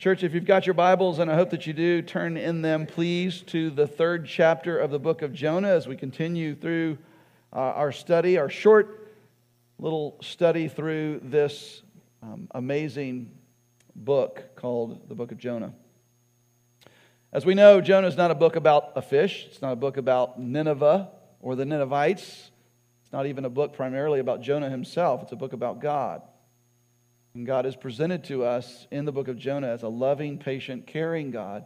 Church, if you've got your Bibles, and I hope that you do, turn in them, please, to the third chapter of the book of Jonah as we continue through uh, our study, our short little study through this um, amazing book called the book of Jonah. As we know, Jonah is not a book about a fish, it's not a book about Nineveh or the Ninevites, it's not even a book primarily about Jonah himself, it's a book about God. And God is presented to us in the book of Jonah as a loving, patient, caring God,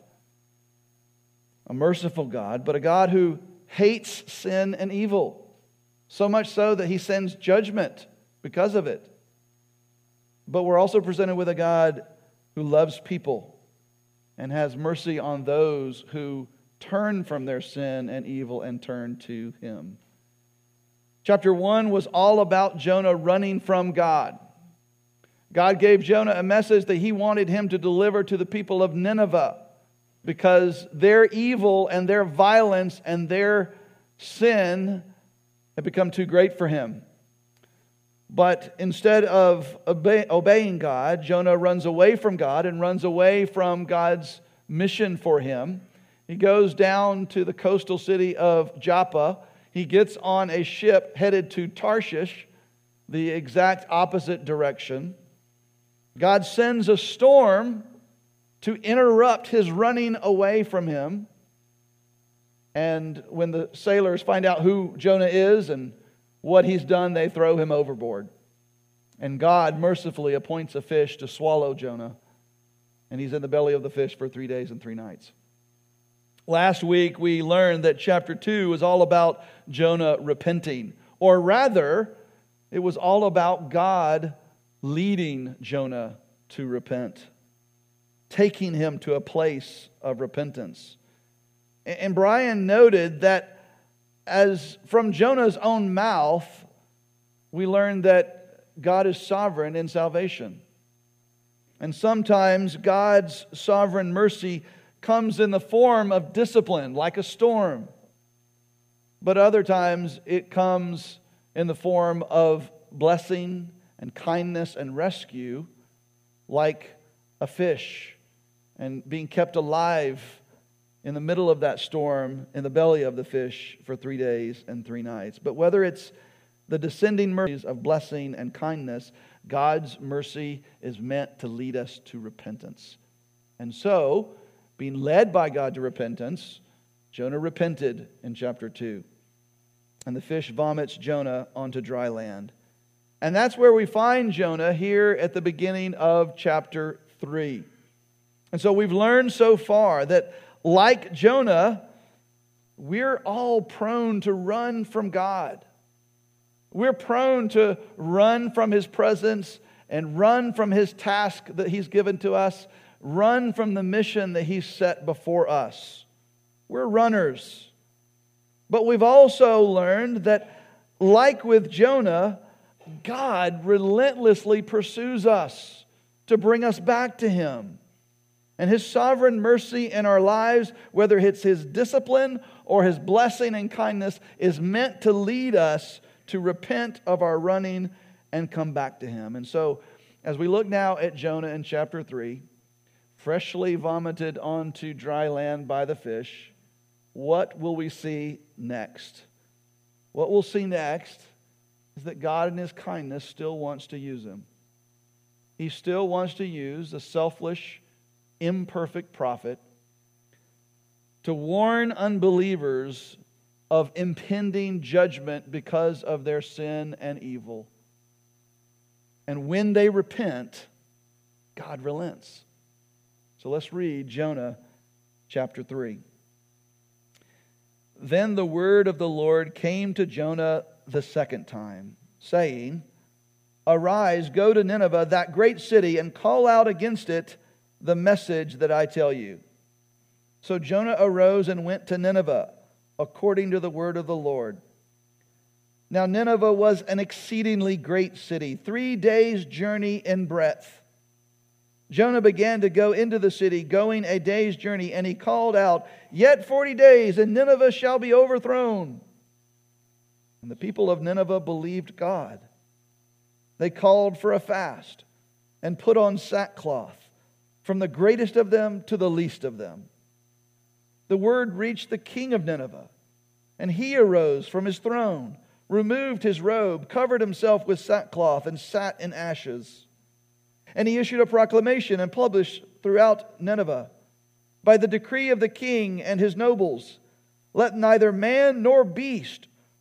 a merciful God, but a God who hates sin and evil, so much so that he sends judgment because of it. But we're also presented with a God who loves people and has mercy on those who turn from their sin and evil and turn to him. Chapter 1 was all about Jonah running from God. God gave Jonah a message that he wanted him to deliver to the people of Nineveh because their evil and their violence and their sin had become too great for him. But instead of obey, obeying God, Jonah runs away from God and runs away from God's mission for him. He goes down to the coastal city of Joppa. He gets on a ship headed to Tarshish, the exact opposite direction. God sends a storm to interrupt his running away from him. And when the sailors find out who Jonah is and what he's done, they throw him overboard. And God mercifully appoints a fish to swallow Jonah. And he's in the belly of the fish for three days and three nights. Last week, we learned that chapter 2 was all about Jonah repenting. Or rather, it was all about God leading Jonah to repent, taking him to a place of repentance. And Brian noted that as from Jonah's own mouth, we learn that God is sovereign in salvation. And sometimes God's sovereign mercy comes in the form of discipline, like a storm. But other times it comes in the form of blessing and kindness and rescue like a fish and being kept alive in the middle of that storm in the belly of the fish for three days and three nights. But whether it's the descending mercies of blessing and kindness, God's mercy is meant to lead us to repentance. And so, being led by God to repentance, Jonah repented in chapter 2. And the fish vomits Jonah onto dry land. And that's where we find Jonah here at the beginning of chapter 3. And so we've learned so far that, like Jonah, we're all prone to run from God. We're prone to run from his presence and run from his task that he's given to us, run from the mission that he's set before us. We're runners. But we've also learned that, like with Jonah, God relentlessly pursues us to bring us back to Him. And His sovereign mercy in our lives, whether it's His discipline or His blessing and kindness, is meant to lead us to repent of our running and come back to Him. And so, as we look now at Jonah in chapter 3, freshly vomited onto dry land by the fish, what will we see next? What we'll see next is that God, in His kindness, still wants to use him. He still wants to use a selfish, imperfect prophet to warn unbelievers of impending judgment because of their sin and evil. And when they repent, God relents. So let's read Jonah chapter 3. Then the word of the Lord came to Jonah the second time, saying, Arise, go to Nineveh, that great city, and call out against it the message that I tell you. So Jonah arose and went to Nineveh, according to the word of the Lord. Now, Nineveh was an exceedingly great city, three days' journey in breadth. Jonah began to go into the city, going a day's journey, and he called out, Yet forty days, and Nineveh shall be overthrown. And the people of Nineveh believed God. They called for a fast and put on sackcloth from the greatest of them to the least of them. The word reached the king of Nineveh, and he arose from his throne, removed his robe, covered himself with sackcloth, and sat in ashes. And he issued a proclamation and published throughout Nineveh by the decree of the king and his nobles let neither man nor beast,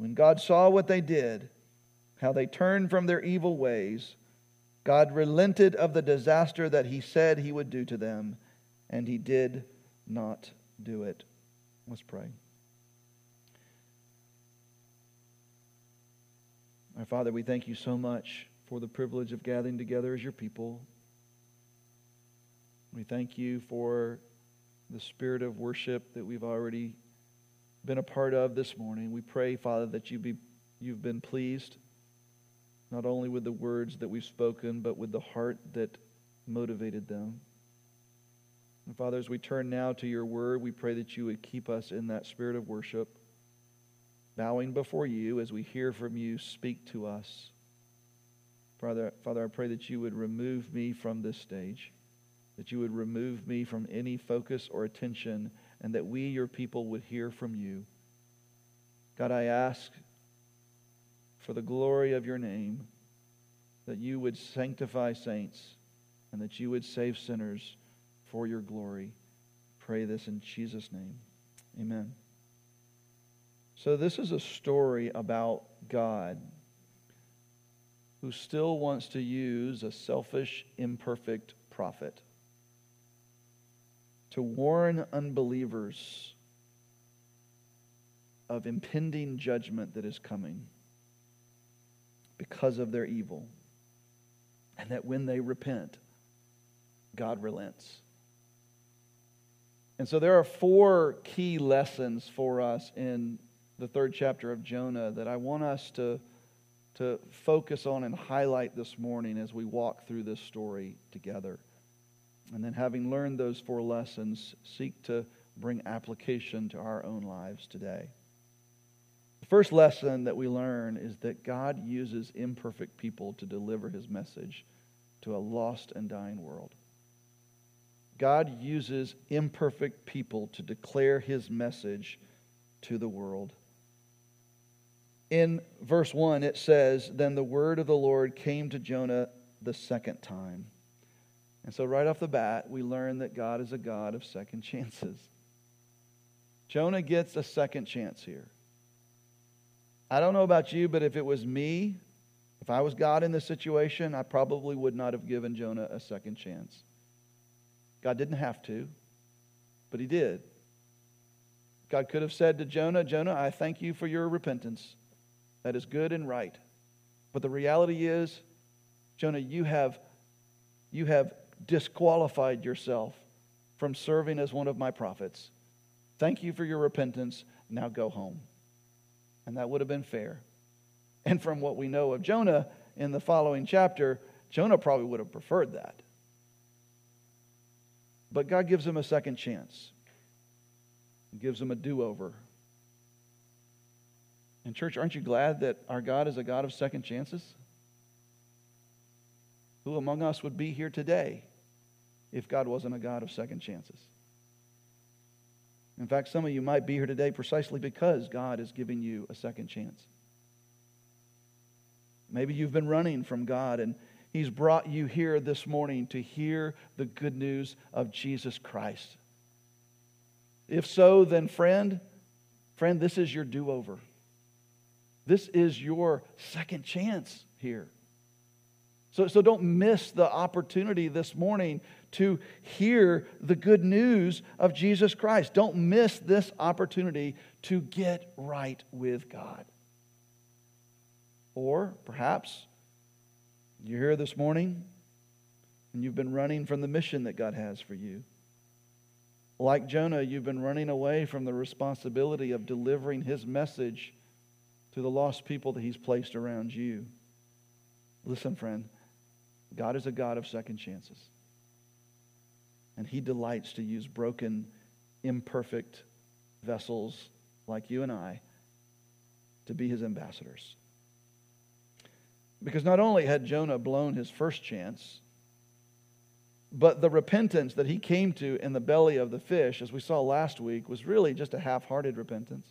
When God saw what they did, how they turned from their evil ways, God relented of the disaster that he said he would do to them, and he did not do it. Let's pray. Our Father, we thank you so much for the privilege of gathering together as your people. We thank you for the spirit of worship that we've already been a part of this morning. We pray, Father, that you be, you've been pleased not only with the words that we've spoken, but with the heart that motivated them. And Father, as we turn now to your word, we pray that you would keep us in that spirit of worship, bowing before you as we hear from you, speak to us. Father, Father, I pray that you would remove me from this stage that you would remove me from any focus or attention, and that we, your people, would hear from you. God, I ask for the glory of your name that you would sanctify saints and that you would save sinners for your glory. Pray this in Jesus' name. Amen. So, this is a story about God who still wants to use a selfish, imperfect prophet to warn unbelievers of impending judgment that is coming because of their evil. And that when they repent, God relents. And so there are four key lessons for us in the third chapter of Jonah that I want us to, to focus on and highlight this morning as we walk through this story together. And then, having learned those four lessons, seek to bring application to our own lives today. The first lesson that we learn is that God uses imperfect people to deliver his message to a lost and dying world. God uses imperfect people to declare his message to the world. In verse 1, it says, Then the word of the Lord came to Jonah the second time. And so, right off the bat, we learn that God is a God of second chances. Jonah gets a second chance here. I don't know about you, but if it was me, if I was God in this situation, I probably would not have given Jonah a second chance. God didn't have to, but he did. God could have said to Jonah, Jonah, I thank you for your repentance. That is good and right. But the reality is, Jonah, you have, you have disqualified yourself from serving as one of my prophets. Thank you for your repentance. Now go home. And that would have been fair. And from what we know of Jonah in the following chapter, Jonah probably would have preferred that. But God gives him a second chance, he gives him a do over. And, church, aren't you glad that our God is a God of second chances? Who among us would be here today if God wasn't a God of second chances. In fact, some of you might be here today precisely because God is giving you a second chance. Maybe you've been running from God and He's brought you here this morning to hear the good news of Jesus Christ. If so, then, friend, friend, this is your do over. This is your second chance here. So, so don't miss the opportunity this morning to hear the good news of Jesus Christ. Don't miss this opportunity to get right with God. Or perhaps you're here this morning and you've been running from the mission that God has for you. like Jonah, you've been running away from the responsibility of delivering his message to the lost people that he's placed around you. Listen, friend, God is a God of second chances. And he delights to use broken, imperfect vessels like you and I to be his ambassadors. Because not only had Jonah blown his first chance, but the repentance that he came to in the belly of the fish, as we saw last week, was really just a half hearted repentance.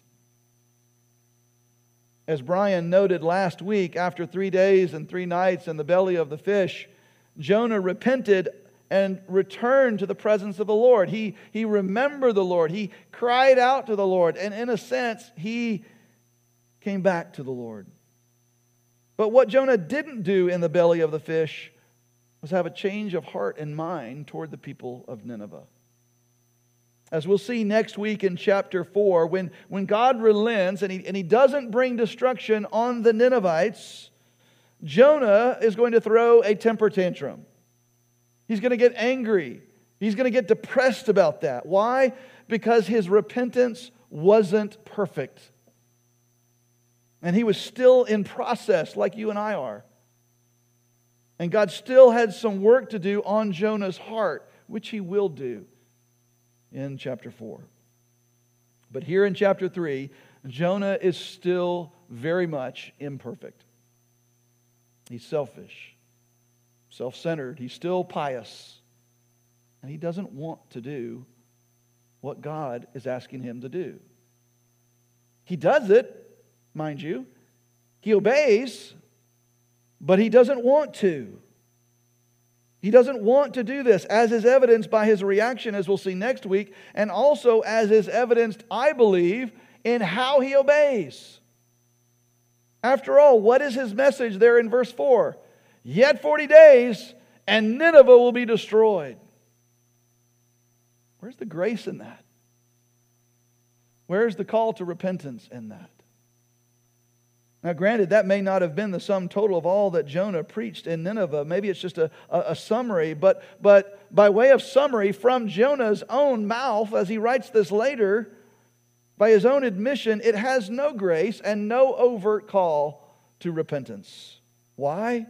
As Brian noted last week, after three days and three nights in the belly of the fish, Jonah repented and returned to the presence of the Lord. He, he remembered the Lord. He cried out to the Lord. And in a sense, he came back to the Lord. But what Jonah didn't do in the belly of the fish was have a change of heart and mind toward the people of Nineveh. As we'll see next week in chapter 4, when, when God relents and he, and he doesn't bring destruction on the Ninevites, Jonah is going to throw a temper tantrum. He's going to get angry. He's going to get depressed about that. Why? Because his repentance wasn't perfect. And he was still in process, like you and I are. And God still had some work to do on Jonah's heart, which he will do in chapter 4. But here in chapter 3, Jonah is still very much imperfect. He's selfish, self centered, he's still pious, and he doesn't want to do what God is asking him to do. He does it, mind you, he obeys, but he doesn't want to. He doesn't want to do this, as is evidenced by his reaction, as we'll see next week, and also as is evidenced, I believe, in how he obeys. After all, what is his message there in verse 4? Yet 40 days, and Nineveh will be destroyed. Where's the grace in that? Where's the call to repentance in that? Now, granted, that may not have been the sum total of all that Jonah preached in Nineveh. Maybe it's just a, a, a, summary, but, but by way of summary from Jonah's own mouth, as he writes this later, by his own admission, it has no grace and no overt call to repentance. Why?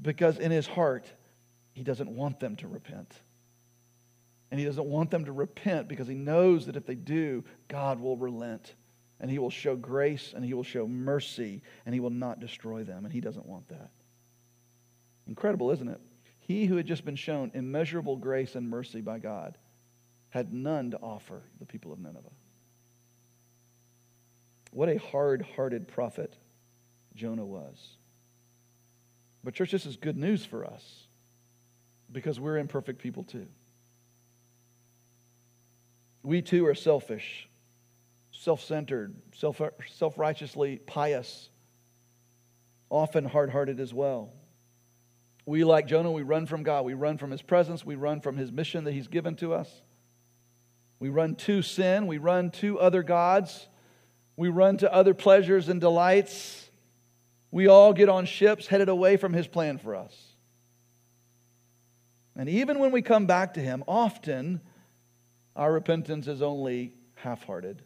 Because in his heart, he doesn't want them to repent. And he doesn't want them to repent because he knows that if they do, God will relent and he will show grace and he will show mercy and he will not destroy them. And he doesn't want that. Incredible, isn't it? He who had just been shown immeasurable grace and mercy by God had none to offer the people of Nineveh. What a hard hearted prophet Jonah was. But, church, this is good news for us because we're imperfect people too. We too are selfish self centered, self righteously pious, often hard hearted as well. We, like Jonah, we run from God. We run from his presence. We run from his mission that he's given to us. We run to sin. We run to other gods. We run to other pleasures and delights. We all get on ships headed away from his plan for us. And even when we come back to him, often our repentance is only half hearted.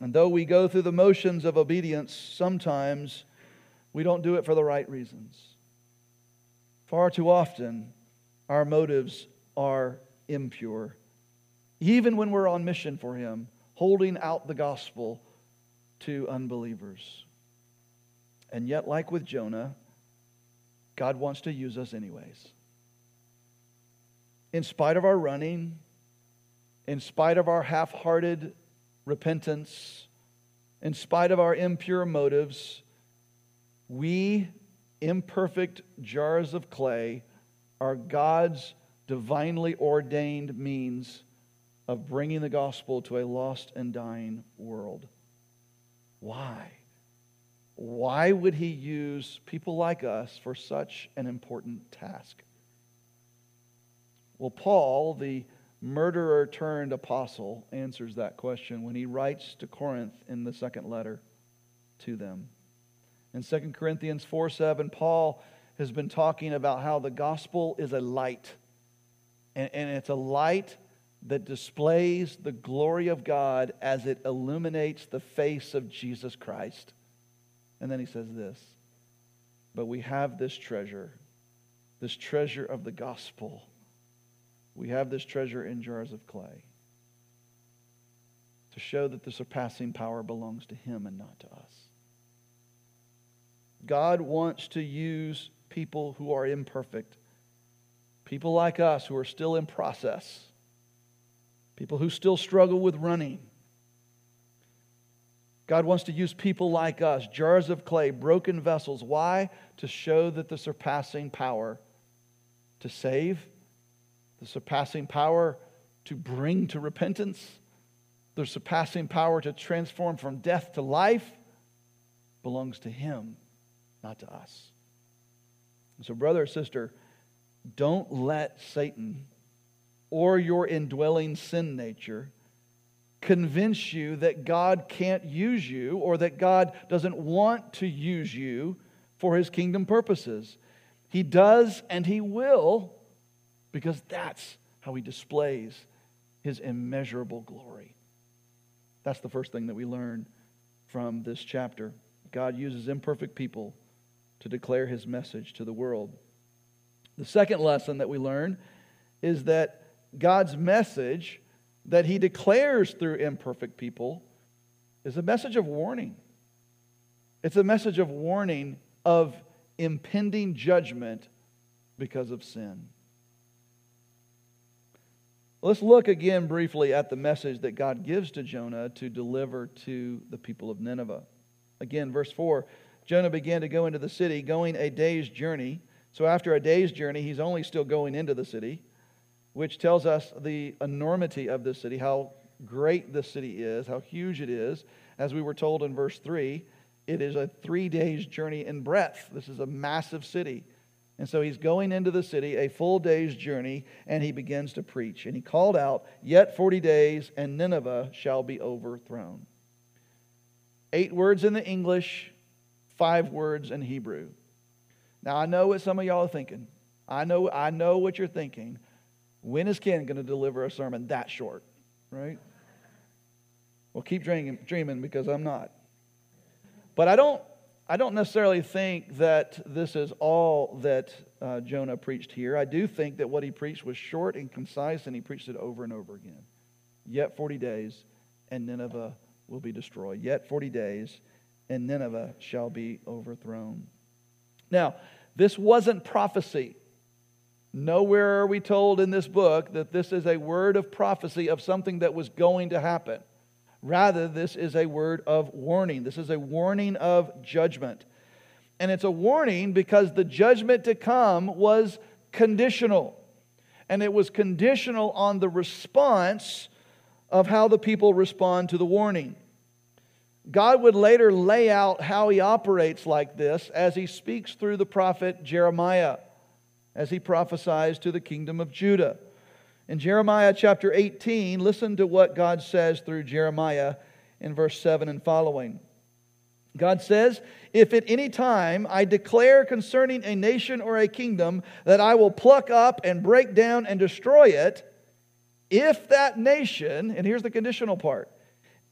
And though we go through the motions of obedience, sometimes we don't do it for the right reasons. Far too often, our motives are impure. Even when we're on mission for Him, holding out the gospel to unbelievers. And yet, like with Jonah, God wants to use us anyways. In spite of our running, in spite of our half hearted repentance, in spite of our impure motives, we, imperfect jars of clay, are God's divinely ordained means of bringing the gospel to a lost and dying world. Why? Why would he use people like us for such an important task? Well, Paul, the murderer turned apostle, answers that question when he writes to Corinth in the second letter to them. In 2 Corinthians 4 7, Paul has been talking about how the gospel is a light. And, and it's a light that displays the glory of God as it illuminates the face of Jesus Christ. And then he says this But we have this treasure, this treasure of the gospel. We have this treasure in jars of clay to show that the surpassing power belongs to him and not to us. God wants to use people who are imperfect, people like us who are still in process, people who still struggle with running. God wants to use people like us, jars of clay, broken vessels. Why? To show that the surpassing power to save, the surpassing power to bring to repentance, the surpassing power to transform from death to life belongs to Him, not to us. So, brother or sister, don't let Satan or your indwelling sin nature convince you that God can't use you or that God doesn't want to use you for his kingdom purposes. He does and he will because that's how he displays his immeasurable glory. That's the first thing that we learn from this chapter. God uses imperfect people to declare his message to the world. The second lesson that we learn is that God's message that he declares through imperfect people is a message of warning. It's a message of warning of impending judgment because of sin. Let's look again briefly at the message that God gives to Jonah to deliver to the people of Nineveh. Again, verse 4 Jonah began to go into the city, going a day's journey. So, after a day's journey, he's only still going into the city, which tells us the enormity of this city, how great this city is, how huge it is. As we were told in verse 3, it is a three days journey in breadth. This is a massive city. And so he's going into the city, a full day's journey, and he begins to preach. And he called out, Yet 40 days, and Nineveh shall be overthrown. Eight words in the English, five words in Hebrew. Now, I know what some of y'all are thinking. I know, I know what you're thinking. When is Ken going to deliver a sermon that short, right? Well, keep dreaming, dreaming because I'm not. But I don't I don't necessarily think that this is all that uh, Jonah preached here. I do think that what he preached was short and concise, and he preached it over and over again. Yet 40 days, and Nineveh will be destroyed. Yet 40 days, and Nineveh shall be overthrown. Now, this wasn't prophecy. Nowhere are we told in this book that this is a word of prophecy of something that was going to happen. Rather, this is a word of warning. This is a warning of judgment. And it's a warning because the judgment to come was conditional. And it was conditional on the response of how the people respond to the warning. God would later lay out how he operates like this as he speaks through the prophet Jeremiah, as he prophesies to the kingdom of Judah. In Jeremiah chapter 18, listen to what God says through Jeremiah in verse 7 and following. God says, If at any time I declare concerning a nation or a kingdom that I will pluck up and break down and destroy it, if that nation, and here's the conditional part,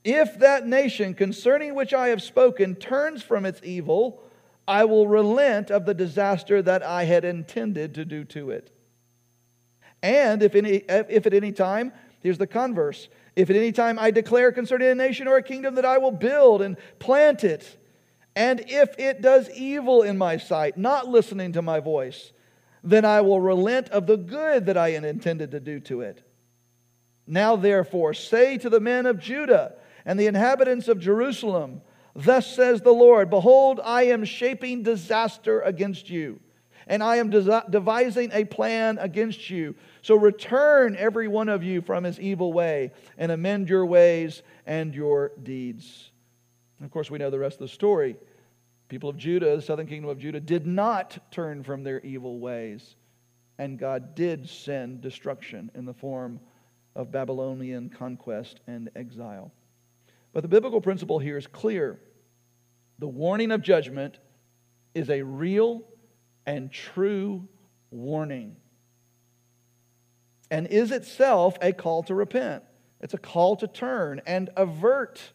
if that nation concerning which I have spoken turns from its evil, I will relent of the disaster that I had intended to do to it. And if, any, if at any time, here's the converse, if at any time I declare concerning a nation or a kingdom that I will build and plant it, and if it does evil in my sight, not listening to my voice, then I will relent of the good that I had intended to do to it. Now, therefore, say to the men of Judah and the inhabitants of Jerusalem, Thus says the Lord Behold, I am shaping disaster against you, and I am devising a plan against you so return every one of you from his evil way and amend your ways and your deeds. And of course, we know the rest of the story. People of Judah, the southern kingdom of Judah, did not turn from their evil ways. And God did send destruction in the form of Babylonian conquest and exile. But the biblical principle here is clear the warning of judgment is a real and true warning. and is itself a call to repent. It's a call to turn and avert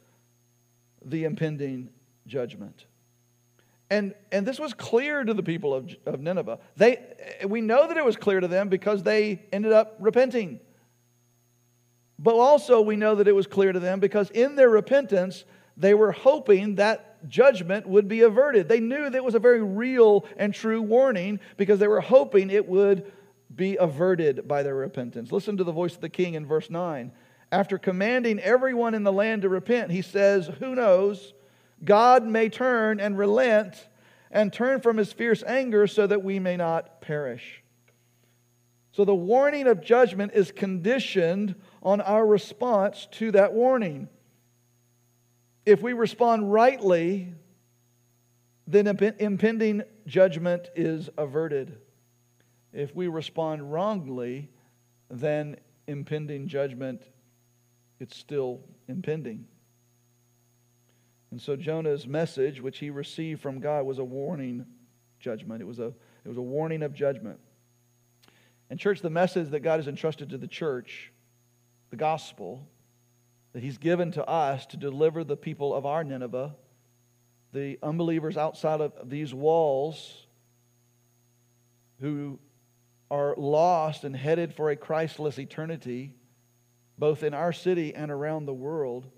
the impending judgment. And, and this was clear to the people of, of Nineveh. They, we know that it was clear to them because they ended up repenting. But also, we know that it was clear to them because in their repentance, they were hoping that judgment would be averted. They knew that it was a very real and true warning because they were hoping it would be averted by their repentance. Listen to the voice of the king in verse 9. After commanding everyone in the land to repent, he says, Who knows? God may turn and relent and turn from his fierce anger so that we may not perish. So the warning of judgment is conditioned on our response to that warning. If we respond rightly, then impending judgment is averted. If we respond wrongly, then impending judgment it's still impending. And so Jonah's message, which he received from God, was a warning judgment. It was a, it was a warning of judgment. And, church, the message that God has entrusted to the church, the gospel, that he's given to us to deliver the people of our Nineveh, the unbelievers outside of these walls who are lost and headed for a Christless eternity, both in our city and around the world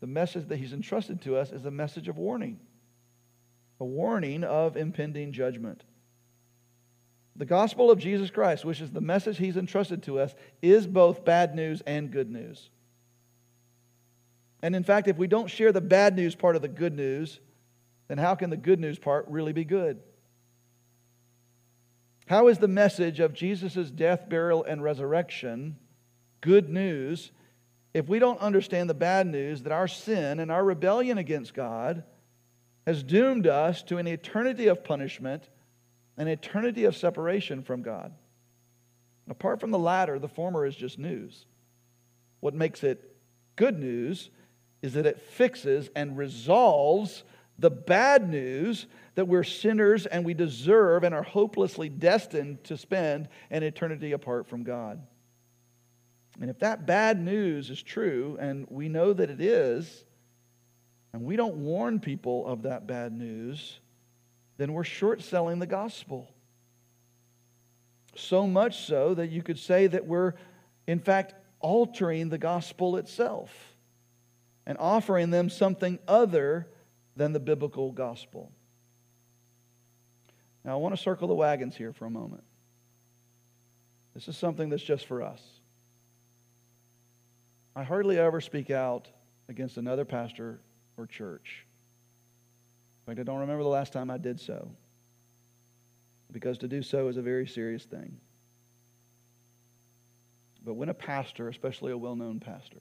the message that he's entrusted to us is a message of warning, a warning of impending judgment. The gospel of Jesus Christ, which is the message he's entrusted to us, is both bad news and good news. And in fact, if we don't share the bad news part of the good news, then how can the good news part really be good? How is the message of Jesus' death, burial, and resurrection good news if we don't understand the bad news that our sin and our rebellion against God has doomed us to an eternity of punishment, an eternity of separation from God. Apart from the latter, the former is just news. What makes it good news is that it fixes and resolves the bad news that we're sinners and we deserve and are hopelessly destined to spend an eternity apart from God. And if that bad news is true, and we know that it is, and we don't warn people of that bad news, then we're short selling the gospel. So much so that you could say that we're, in fact, altering the gospel itself and offering them something other than the biblical gospel. Now, I want to circle the wagons here for a moment. This is something that's just for us. I hardly ever speak out against another pastor or church. In fact, I don't remember the last time I did so. Because to do so is a very serious thing. But when a pastor, especially a well known pastor,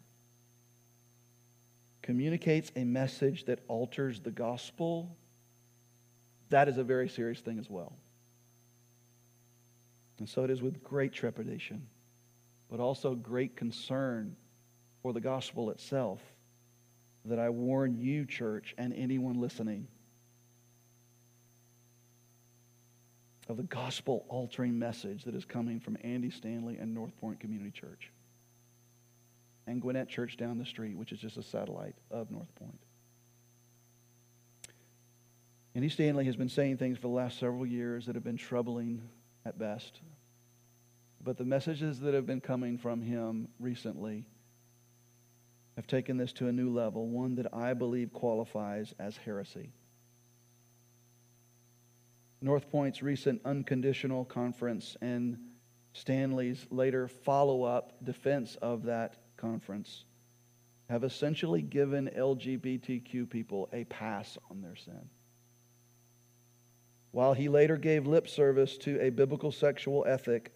communicates a message that alters the gospel, that is a very serious thing as well. And so it is with great trepidation, but also great concern for the gospel itself that I warn you, church, and anyone listening of the gospel altering message that is coming from Andy Stanley and North Point Community Church and Gwinnett Church down the street, which is just a satellite of North Point. Andy Stanley has been saying things for the last several years that have been troubling at best. But the messages that have been coming from him recently have taken this to a new level, one that I believe qualifies as heresy. North Point's recent unconditional conference and Stanley's later follow up defense of that conference have essentially given LGBTQ people a pass on their sin. While he later gave lip service to a biblical sexual ethic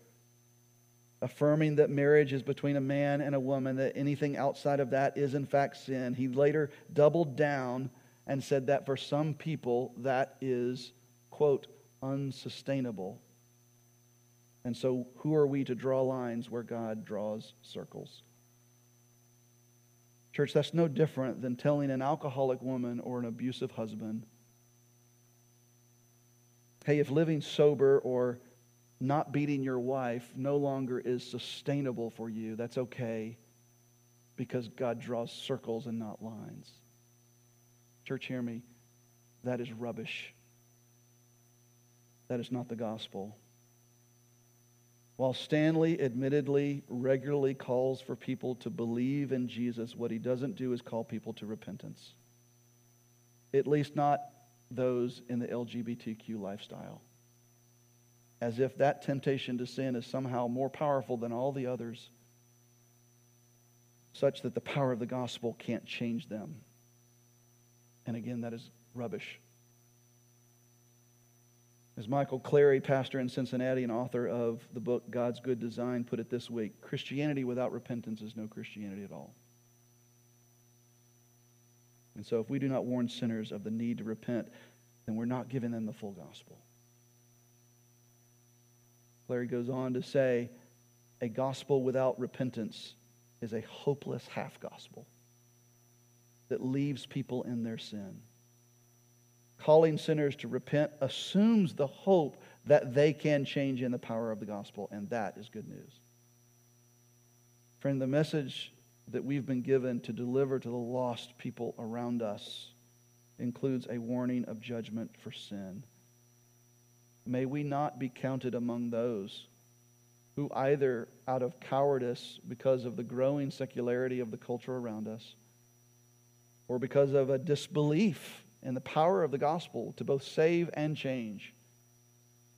affirming that marriage is between a man and a woman, that anything outside of that is in fact sin. He later doubled down and said that for some people that is, quote, unsustainable. And so, who are we to draw lines where God draws circles? Church, that's no different than telling an alcoholic woman or an abusive husband, hey, if living sober or not beating your wife no longer is sustainable for you, that's okay because God draws circles and not lines. Church, hear me. That is rubbish. That is not the gospel. While Stanley admittedly regularly calls for people to believe in Jesus, what he doesn't do is call people to repentance. At least not those in the LGBTQ lifestyle. As if that temptation to sin is somehow more powerful than all the others, such that the power of the gospel can't change them. And again, that is rubbish. As Michael Clary, pastor in Cincinnati and author of the book God's Good Design, put it this week Christianity without repentance is no Christianity at all. And so, if we do not warn sinners of the need to repent, then we're not giving them the full gospel. Clary goes on to say a gospel without repentance is a hopeless half gospel that leaves people in their sin calling sinners to repent assumes the hope that they can change in the power of the gospel, and that is good news. Friend, the message that we've been given to deliver to the lost people around us includes a warning of judgment for sin. May we not be counted among those who, either out of cowardice because of the growing secularity of the culture around us, or because of a disbelief and the power of the gospel to both save and change.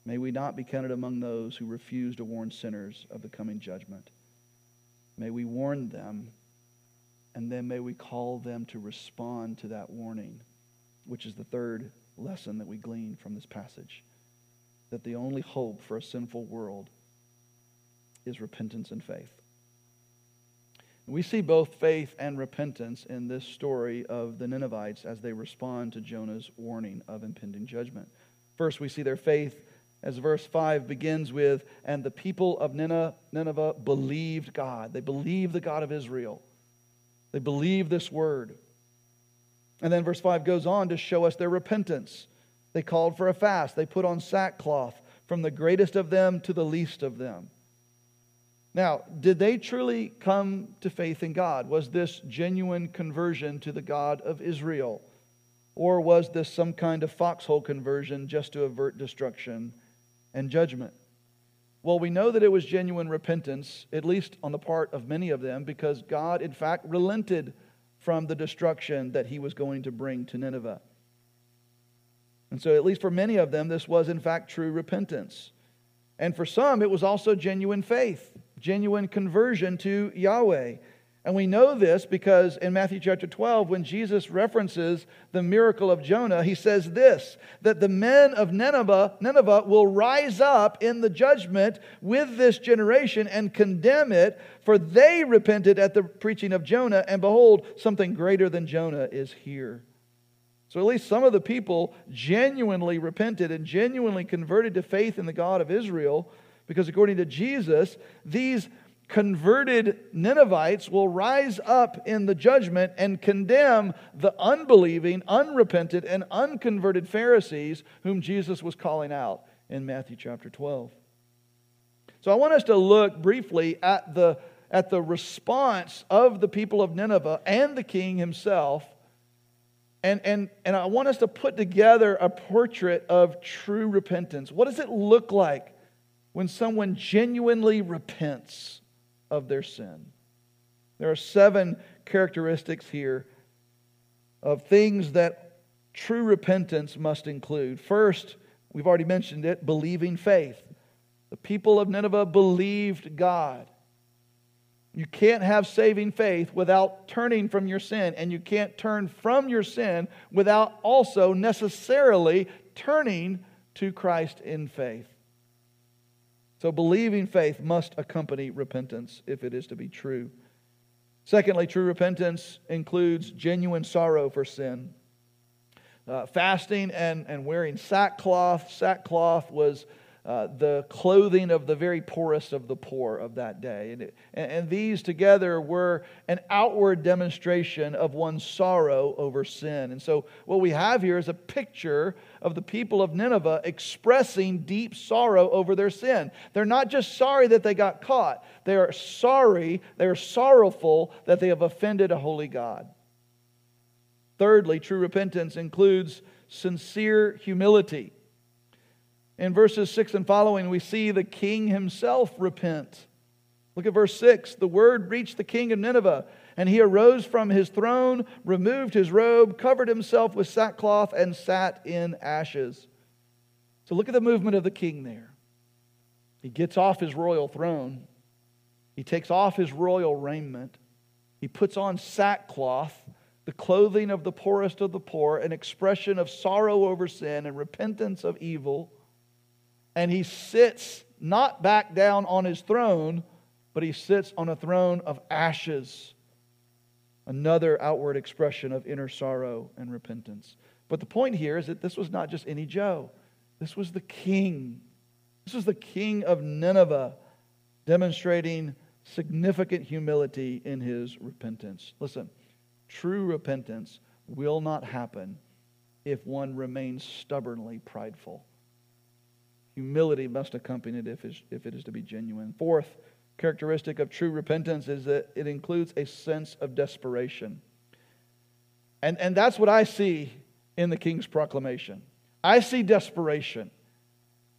May we not be counted among those who refuse to warn sinners of the coming judgment. May we warn them, and then may we call them to respond to that warning, which is the third lesson that we glean from this passage that the only hope for a sinful world is repentance and faith. We see both faith and repentance in this story of the Ninevites as they respond to Jonah's warning of impending judgment. First, we see their faith as verse 5 begins with, and the people of Nineveh believed God. They believed the God of Israel. They believed this word. And then verse 5 goes on to show us their repentance. They called for a fast, they put on sackcloth from the greatest of them to the least of them. Now, did they truly come to faith in God? Was this genuine conversion to the God of Israel? Or was this some kind of foxhole conversion just to avert destruction and judgment? Well, we know that it was genuine repentance, at least on the part of many of them, because God, in fact, relented from the destruction that he was going to bring to Nineveh. And so, at least for many of them, this was, in fact, true repentance. And for some, it was also genuine faith genuine conversion to Yahweh. And we know this because in Matthew chapter 12, when Jesus references the miracle of Jonah, he says this that the men of Nineveh, Nineveh will rise up in the judgment with this generation and condemn it, for they repented at the preaching of Jonah, and behold, something greater than Jonah is here. So at least some of the people genuinely repented and genuinely converted to faith in the God of Israel. Because according to Jesus, these converted Ninevites will rise up in the judgment and condemn the unbelieving, unrepentant, and unconverted Pharisees whom Jesus was calling out in Matthew chapter 12. So I want us to look briefly at the, at the response of the people of Nineveh and the king himself. And, and, and I want us to put together a portrait of true repentance. What does it look like when someone genuinely repents of their sin. There are seven characteristics here of things that true repentance must include. First, we've already mentioned it, believing faith. The people of Nineveh believed God. You can't have saving faith without turning from your sin, and you can't turn from your sin without also necessarily turning to Christ in faith. So, believing faith must accompany repentance if it is to be true. Secondly, true repentance includes genuine sorrow for sin. Uh, fasting and, and wearing sackcloth. Sackcloth was uh, the clothing of the very poorest of the poor of that day. And, it, and, and these together were an outward demonstration of one's sorrow over sin. And so, what we have here is a picture of the people of Nineveh expressing deep sorrow over their sin. They're not just sorry that they got caught, they are sorry, they are sorrowful that they have offended a holy God. Thirdly, true repentance includes sincere humility. In verses 6 and following, we see the king himself repent. Look at verse 6. The word reached the king of Nineveh, and he arose from his throne, removed his robe, covered himself with sackcloth, and sat in ashes. So look at the movement of the king there. He gets off his royal throne, he takes off his royal raiment, he puts on sackcloth, the clothing of the poorest of the poor, an expression of sorrow over sin and repentance of evil and he sits not back down on his throne, but he sits on a throne of ashes. Another outward expression of inner sorrow and repentance. But the point here is that this was not just any Joe, this was the king. This was the king of Nineveh demonstrating significant humility in his repentance. Listen, true repentance will not happen if one remains stubbornly prideful. Humility must accompany it if, if it is to be genuine. Fourth characteristic of true repentance is that it includes a sense of desperation. And, and that's what I see in the king's proclamation. I see desperation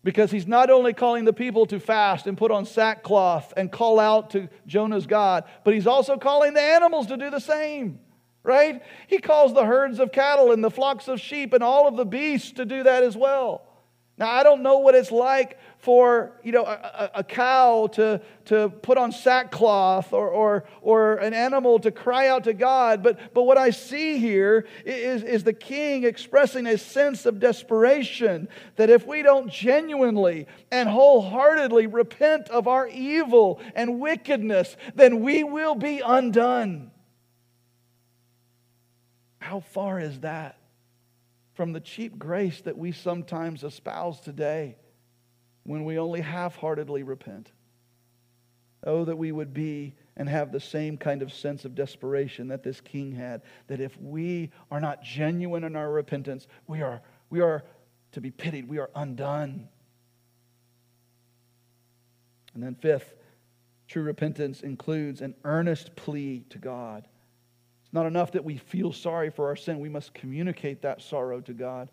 because he's not only calling the people to fast and put on sackcloth and call out to Jonah's God, but he's also calling the animals to do the same, right? He calls the herds of cattle and the flocks of sheep and all of the beasts to do that as well. Now, I don't know what it's like for, you know, a, a, cow to, to put on sackcloth or, or, or an animal to cry out to God, but, but what I see here is, is the king expressing a sense of desperation that if we don't genuinely and wholeheartedly repent of our evil and wickedness, then we will be undone. How far is that? From the cheap grace that we sometimes espouse today when we only half heartedly repent. Oh, that we would be and have the same kind of sense of desperation that this king had. That if we are not genuine in our repentance, we are, we are to be pitied, we are undone. And then, fifth, true repentance includes an earnest plea to God. Not enough that we feel sorry for our sin, we must communicate that sorrow to God.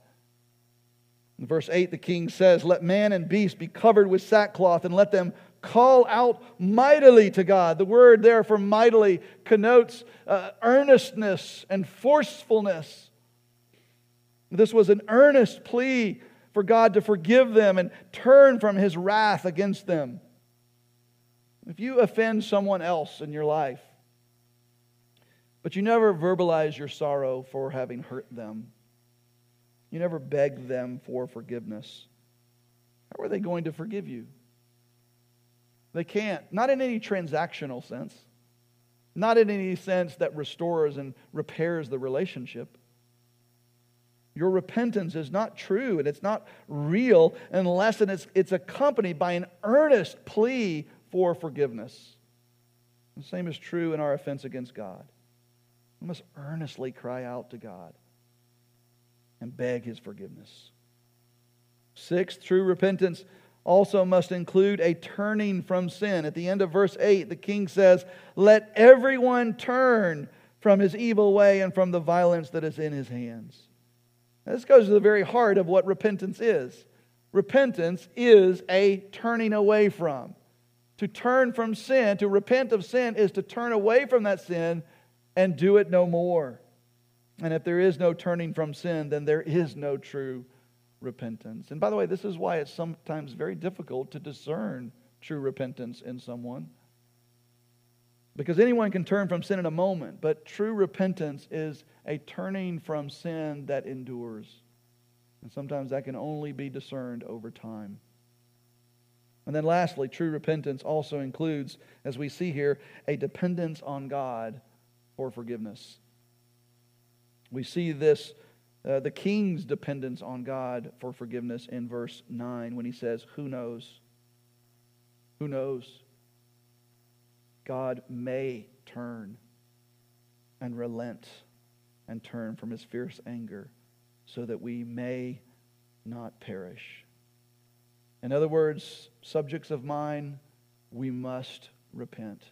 In verse 8, the king says, Let man and beast be covered with sackcloth and let them call out mightily to God. The word there for mightily connotes uh, earnestness and forcefulness. This was an earnest plea for God to forgive them and turn from his wrath against them. If you offend someone else in your life, but you never verbalize your sorrow for having hurt them. You never beg them for forgiveness. How are they going to forgive you? They can't. Not in any transactional sense, not in any sense that restores and repairs the relationship. Your repentance is not true and it's not real unless it's, it's accompanied by an earnest plea for forgiveness. The same is true in our offense against God. We must earnestly cry out to God and beg his forgiveness. Sixth, true repentance also must include a turning from sin. At the end of verse 8, the king says, Let everyone turn from his evil way and from the violence that is in his hands. Now, this goes to the very heart of what repentance is. Repentance is a turning away from. To turn from sin, to repent of sin, is to turn away from that sin and do it no more. And if there is no turning from sin, then there is no true repentance. And by the way, this is why it's sometimes very difficult to discern true repentance in someone. Because anyone can turn from sin in a moment, but true repentance is a turning from sin that endures. And sometimes that can only be discerned over time. And then lastly, true repentance also includes, as we see here, a dependence on God for forgiveness. We see this uh, the king's dependence on God for forgiveness in verse 9 when he says, Who knows? Who knows? God may turn and relent and turn from his fierce anger so that we may not perish. In other words, subjects of mine, we must repent.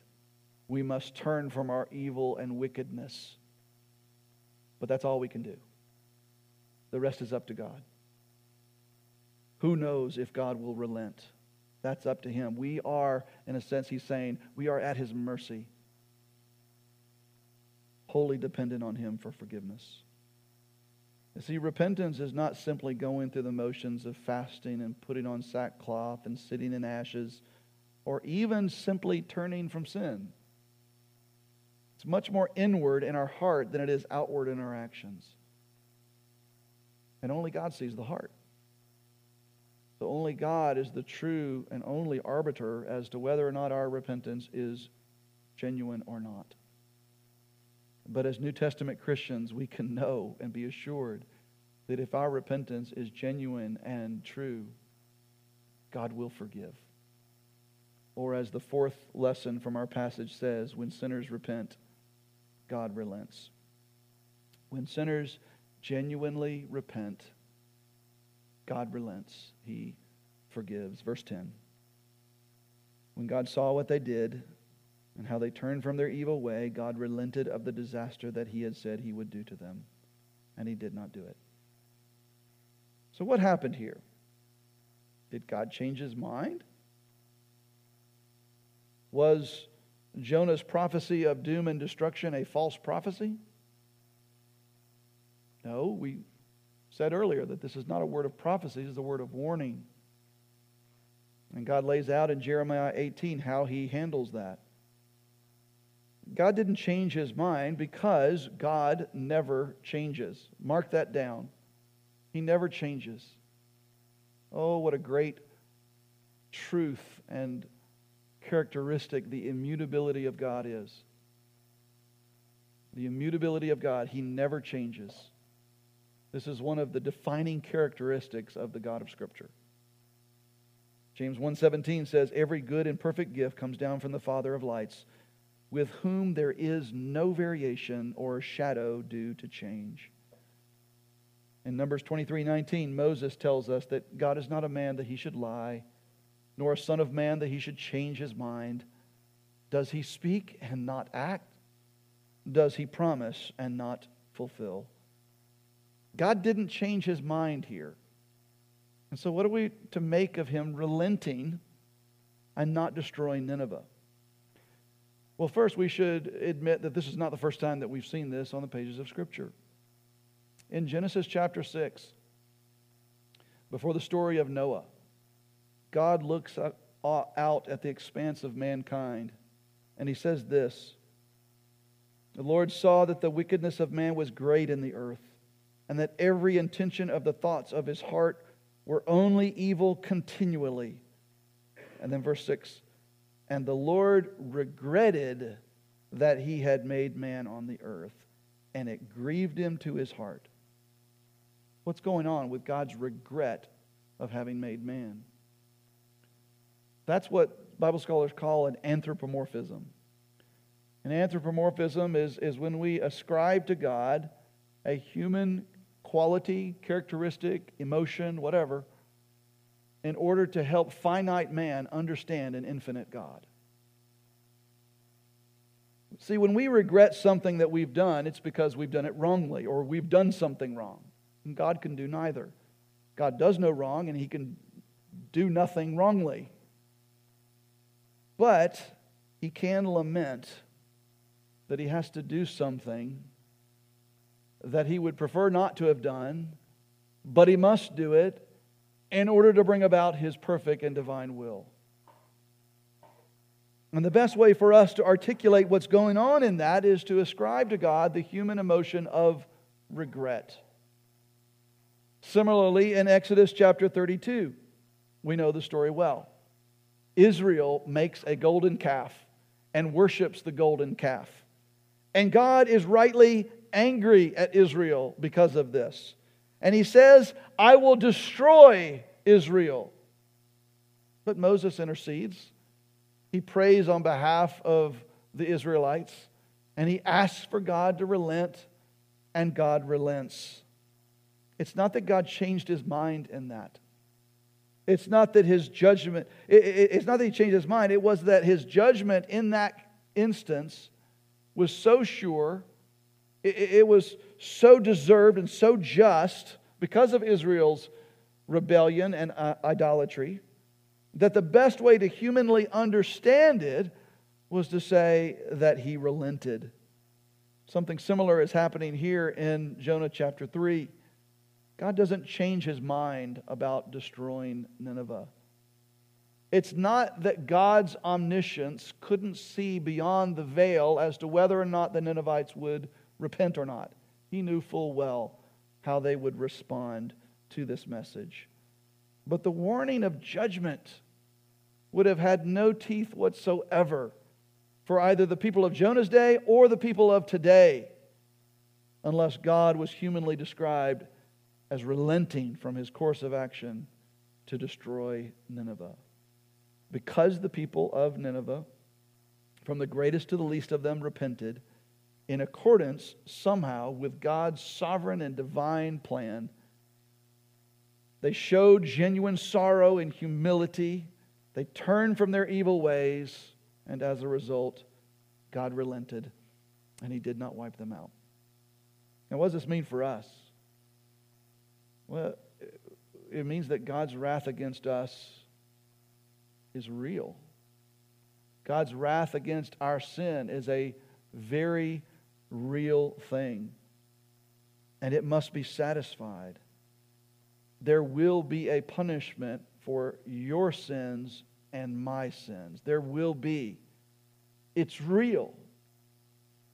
We must turn from our evil and wickedness. But that's all we can do. The rest is up to God. Who knows if God will relent? That's up to Him. We are, in a sense, He's saying, we are at His mercy, wholly dependent on Him for forgiveness. You see, repentance is not simply going through the motions of fasting and putting on sackcloth and sitting in ashes, or even simply turning from sin. It's much more inward in our heart than it is outward in our actions. And only God sees the heart. So only God is the true and only arbiter as to whether or not our repentance is genuine or not. But as New Testament Christians, we can know and be assured that if our repentance is genuine and true, God will forgive. Or as the fourth lesson from our passage says, when sinners repent, God relents. When sinners genuinely repent, God relents. He forgives. Verse 10. When God saw what they did and how they turned from their evil way, God relented of the disaster that he had said he would do to them, and he did not do it. So, what happened here? Did God change his mind? Was Jonah's prophecy of doom and destruction a false prophecy? No, we said earlier that this is not a word of prophecy, it's a word of warning. And God lays out in Jeremiah 18 how he handles that. God didn't change his mind because God never changes. Mark that down. He never changes. Oh, what a great truth and characteristic the immutability of God is. The immutability of God, He never changes. This is one of the defining characteristics of the God of Scripture. James 1:17 says every good and perfect gift comes down from the Father of lights with whom there is no variation or shadow due to change. In Numbers 23:19 Moses tells us that God is not a man that he should lie nor a son of man that he should change his mind. Does he speak and not act? Does he promise and not fulfill? God didn't change his mind here. And so, what are we to make of him relenting and not destroying Nineveh? Well, first, we should admit that this is not the first time that we've seen this on the pages of Scripture. In Genesis chapter 6, before the story of Noah, God looks out at the expanse of mankind and he says this The Lord saw that the wickedness of man was great in the earth, and that every intention of the thoughts of his heart were only evil continually. And then verse 6 And the Lord regretted that he had made man on the earth, and it grieved him to his heart. What's going on with God's regret of having made man? That's what Bible scholars call an anthropomorphism. An anthropomorphism is, is when we ascribe to God a human quality, characteristic, emotion, whatever, in order to help finite man understand an infinite God. See, when we regret something that we've done, it's because we've done it wrongly or we've done something wrong. And God can do neither. God does no wrong and he can do nothing wrongly. But he can lament that he has to do something that he would prefer not to have done, but he must do it in order to bring about his perfect and divine will. And the best way for us to articulate what's going on in that is to ascribe to God the human emotion of regret. Similarly, in Exodus chapter 32, we know the story well. Israel makes a golden calf and worships the golden calf. And God is rightly angry at Israel because of this. And he says, I will destroy Israel. But Moses intercedes. He prays on behalf of the Israelites, and he asks for God to relent, and God relents. It's not that God changed his mind in that. It's not that his judgment, it, it, it's not that he changed his mind. It was that his judgment in that instance was so sure, it, it was so deserved and so just because of Israel's rebellion and uh, idolatry that the best way to humanly understand it was to say that he relented. Something similar is happening here in Jonah chapter 3. God doesn't change his mind about destroying Nineveh. It's not that God's omniscience couldn't see beyond the veil as to whether or not the Ninevites would repent or not. He knew full well how they would respond to this message. But the warning of judgment would have had no teeth whatsoever for either the people of Jonah's day or the people of today unless God was humanly described as relenting from his course of action to destroy Nineveh. Because the people of Nineveh, from the greatest to the least of them, repented, in accordance somehow with God's sovereign and divine plan, they showed genuine sorrow and humility. They turned from their evil ways, and as a result, God relented and he did not wipe them out. Now, what does this mean for us? Well, it means that God's wrath against us is real. God's wrath against our sin is a very real thing, and it must be satisfied. There will be a punishment for your sins and my sins. There will be. It's real,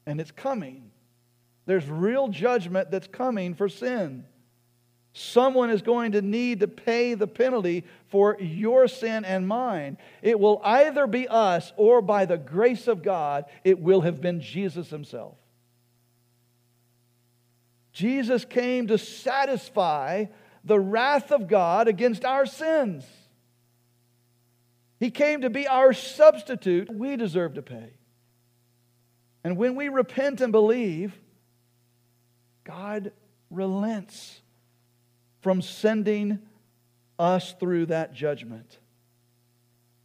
and it's coming. There's real judgment that's coming for sin. Someone is going to need to pay the penalty for your sin and mine. It will either be us or by the grace of God, it will have been Jesus himself. Jesus came to satisfy the wrath of God against our sins. He came to be our substitute we deserve to pay. And when we repent and believe, God relents from sending us through that judgment.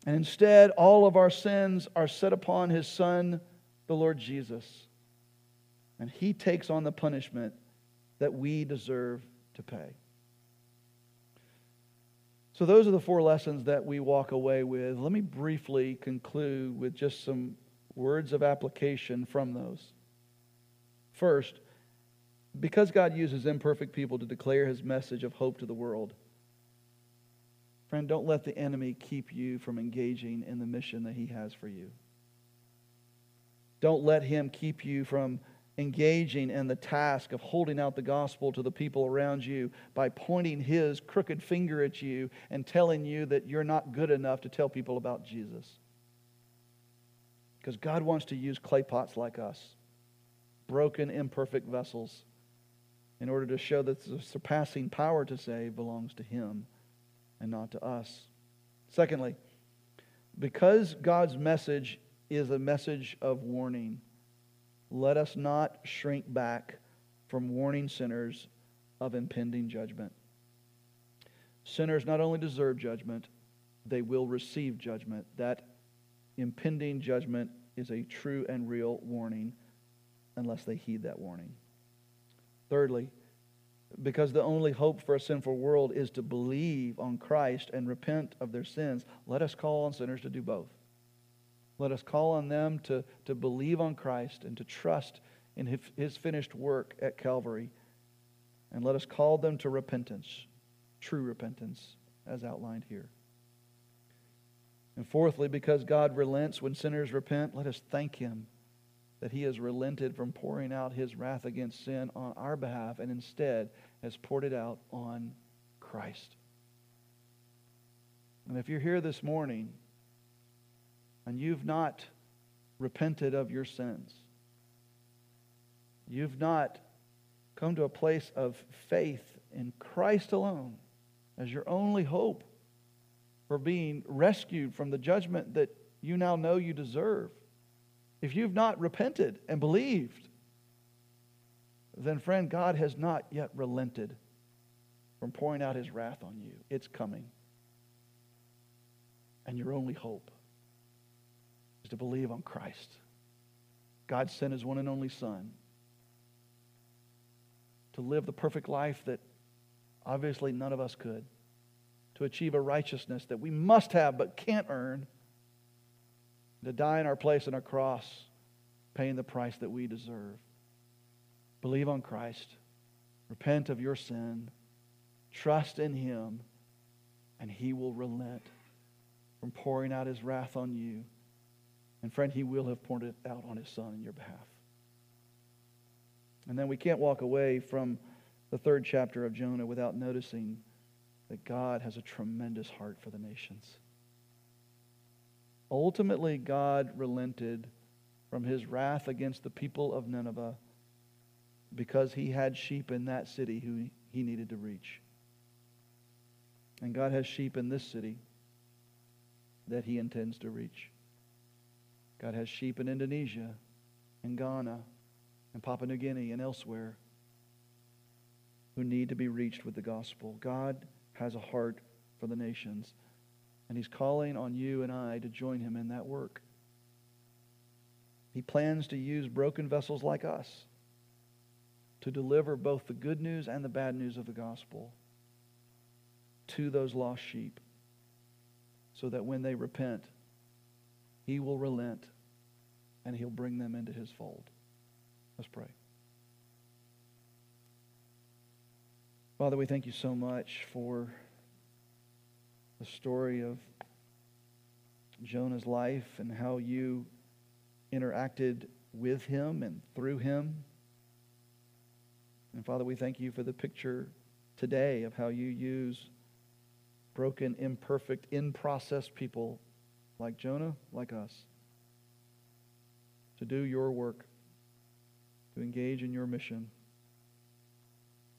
And instead, all of our sins are set upon his Son, the Lord Jesus. And he takes on the punishment that we deserve to pay. So, those are the four lessons that we walk away with. Let me briefly conclude with just some words of application from those. First, because God uses imperfect people to declare his message of hope to the world, friend, don't let the enemy keep you from engaging in the mission that he has for you. Don't let him keep you from engaging in the task of holding out the gospel to the people around you by pointing his crooked finger at you and telling you that you're not good enough to tell people about Jesus. Because God wants to use clay pots like us, broken, imperfect vessels in order to show that the surpassing power to save belongs to Him and not to us. Secondly, because God's message is a message of warning, let us not shrink back from warning sinners of impending judgment. Sinners not only deserve judgment, they will receive judgment. That impending judgment is a true and real warning unless they heed that warning. Thirdly, because the only hope for a sinful world is to believe on Christ and repent of their sins, let us call on sinners to do both. Let us call on them to, to believe on Christ and to trust in his, his finished work at Calvary. And let us call them to repentance, true repentance, as outlined here. And fourthly, because God relents when sinners repent, let us thank Him that he has relented from pouring out his wrath against sin on our behalf and instead has poured it out on Christ. And if you're here this morning and you've not repented of your sins, you've not come to a place of faith in Christ alone as your only hope for being rescued from the judgment that you now know you deserve, if you've not repented and believed, then, friend, God has not yet relented from pouring out his wrath on you. It's coming. And your only hope is to believe on Christ. God sent his one and only Son to live the perfect life that obviously none of us could, to achieve a righteousness that we must have but can't earn, to die in our place on a cross, paying the price that we deserve. Believe on Christ, repent of your sin, trust in Him, and He will relent from pouring out His wrath on you. And friend, He will have poured it out on His Son in your behalf. And then we can't walk away from the third chapter of Jonah without noticing that God has a tremendous heart for the nations. Ultimately, God relented from his wrath against the people of Nineveh because he had sheep in that city who he needed to reach. And God has sheep in this city that he intends to reach. God has sheep in Indonesia, in Ghana, in Papua New Guinea, and elsewhere who need to be reached with the gospel. God has a heart for the nations, and He's calling on you and I to join Him in that work. He plans to use broken vessels like us to deliver both the good news and the bad news of the gospel to those lost sheep so that when they repent, He will relent and He'll bring them into His fold. Let's pray. Father, we thank you so much for the story of Jonah's life and how you interacted with him and through him. And Father, we thank you for the picture today of how you use broken, imperfect, in process people like Jonah, like us, to do your work, to engage in your mission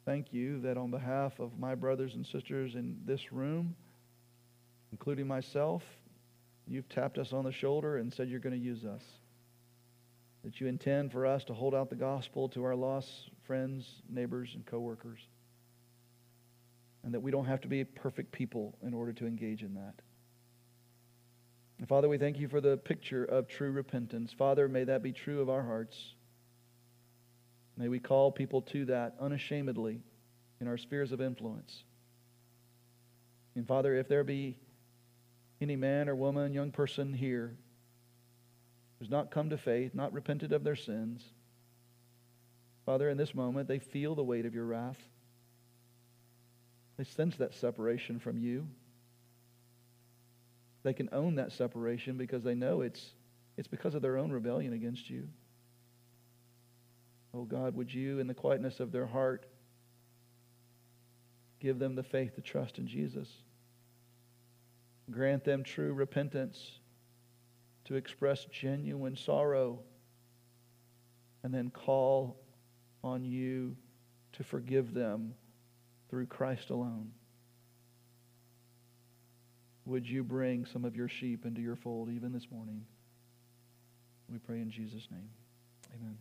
thank you that on behalf of my brothers and sisters in this room, including myself, you've tapped us on the shoulder and said you're going to use us. That you intend for us to hold out the gospel to our lost friends, neighbors, and coworkers. And that we don't have to be perfect people in order to engage in that. And Father, we thank you for the picture of true repentance. Father, may that be true of our hearts. May we call people to that unashamedly in our spheres of influence. And Father, if there be any man or woman, young person here who's not come to faith, not repented of their sins, Father, in this moment, they feel the weight of your wrath. They sense that separation from you. They can own that separation because they know it's, it's because of their own rebellion against you. Oh God, would you, in the quietness of their heart, give them the faith to trust in Jesus? Grant them true repentance to express genuine sorrow and then call on you to forgive them through Christ alone. Would you bring some of your sheep into your fold even this morning? We pray in Jesus' name. Amen.